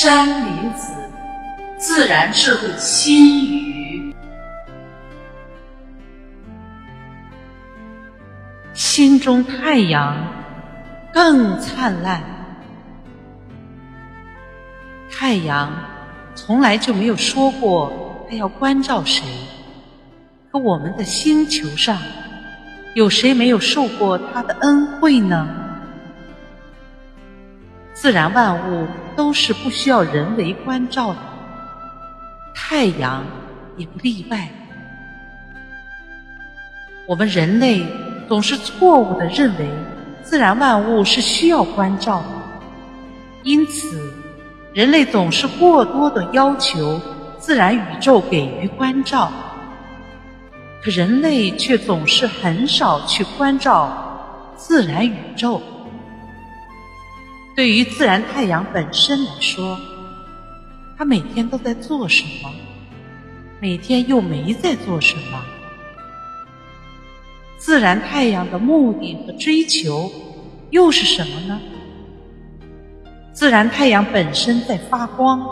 山林子，自然智慧心语。心中太阳更灿烂。太阳从来就没有说过它要关照谁，可我们的星球上，有谁没有受过它的恩惠呢？自然万物都是不需要人为关照的，太阳也不例外。我们人类总是错误的认为自然万物是需要关照的，因此人类总是过多的要求自然宇宙给予关照，可人类却总是很少去关照自然宇宙。对于自然太阳本身来说，它每天都在做什么？每天又没在做什么？自然太阳的目的和追求又是什么呢？自然太阳本身在发光，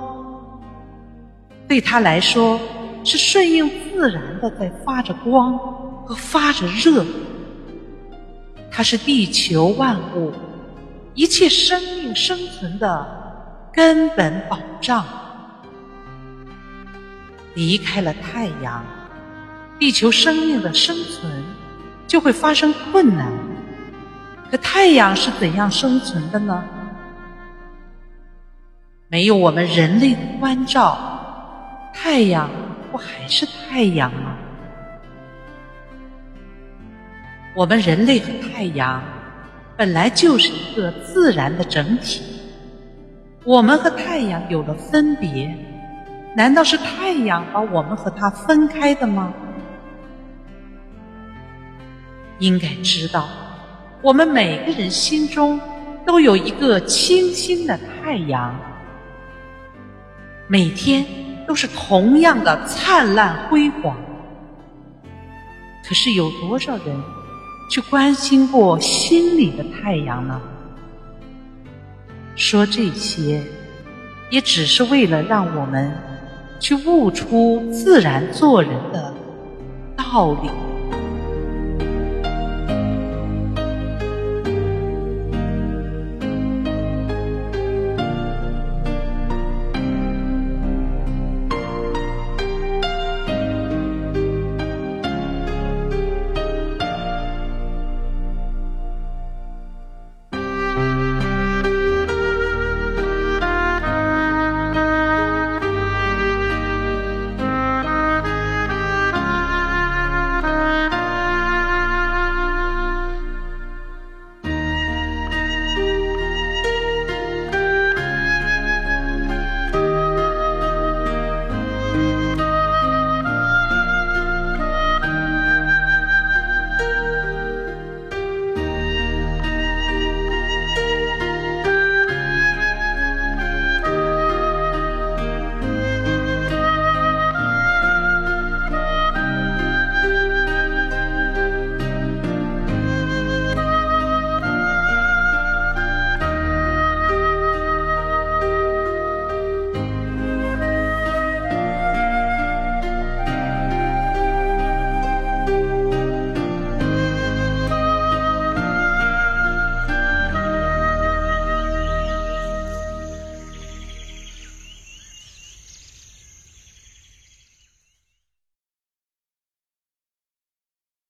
对它来说是顺应自然的在发着光和发着热，它是地球万物。一切生命生存的根本保障。离开了太阳，地球生命的生存就会发生困难。可太阳是怎样生存的呢？没有我们人类的关照，太阳不还是太阳吗？我们人类和太阳。本来就是一个自然的整体，我们和太阳有了分别，难道是太阳把我们和它分开的吗？应该知道，我们每个人心中都有一个清新的太阳，每天都是同样的灿烂辉煌。可是有多少人？去关心过心里的太阳呢？说这些，也只是为了让我们去悟出自然做人的道理。